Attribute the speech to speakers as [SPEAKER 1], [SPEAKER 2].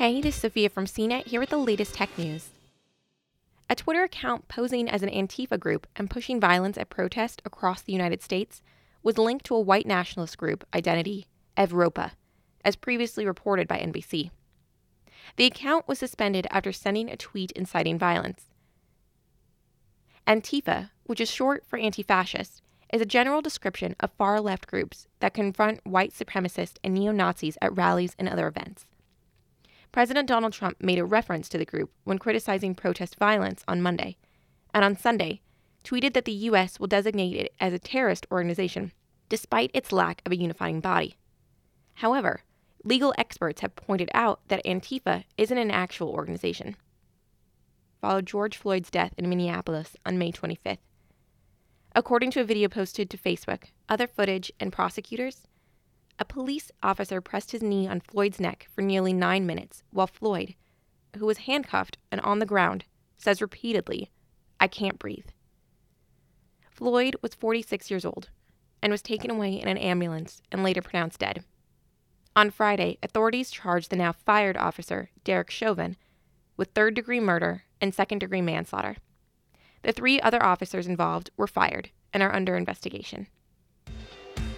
[SPEAKER 1] Hey, this is Sophia from CNET here with the latest tech news. A Twitter account posing as an Antifa group and pushing violence at protests across the United States was linked to a white nationalist group identity, Evropa, as previously reported by NBC. The account was suspended after sending a tweet inciting violence. Antifa, which is short for anti fascist, is a general description of far left groups that confront white supremacists and neo Nazis at rallies and other events. President Donald Trump made a reference to the group when criticizing protest violence on Monday, and on Sunday, tweeted that the U.S. will designate it as a terrorist organization, despite its lack of a unifying body. However, legal experts have pointed out that Antifa isn't an actual organization. Followed George Floyd's death in Minneapolis on May 25th. According to a video posted to Facebook, other footage, and prosecutors, a police officer pressed his knee on Floyd's neck for nearly nine minutes while Floyd, who was handcuffed and on the ground, says repeatedly, I can't breathe. Floyd was 46 years old and was taken away in an ambulance and later pronounced dead. On Friday, authorities charged the now fired officer, Derek Chauvin, with third degree murder and second degree manslaughter. The three other officers involved were fired and are under investigation.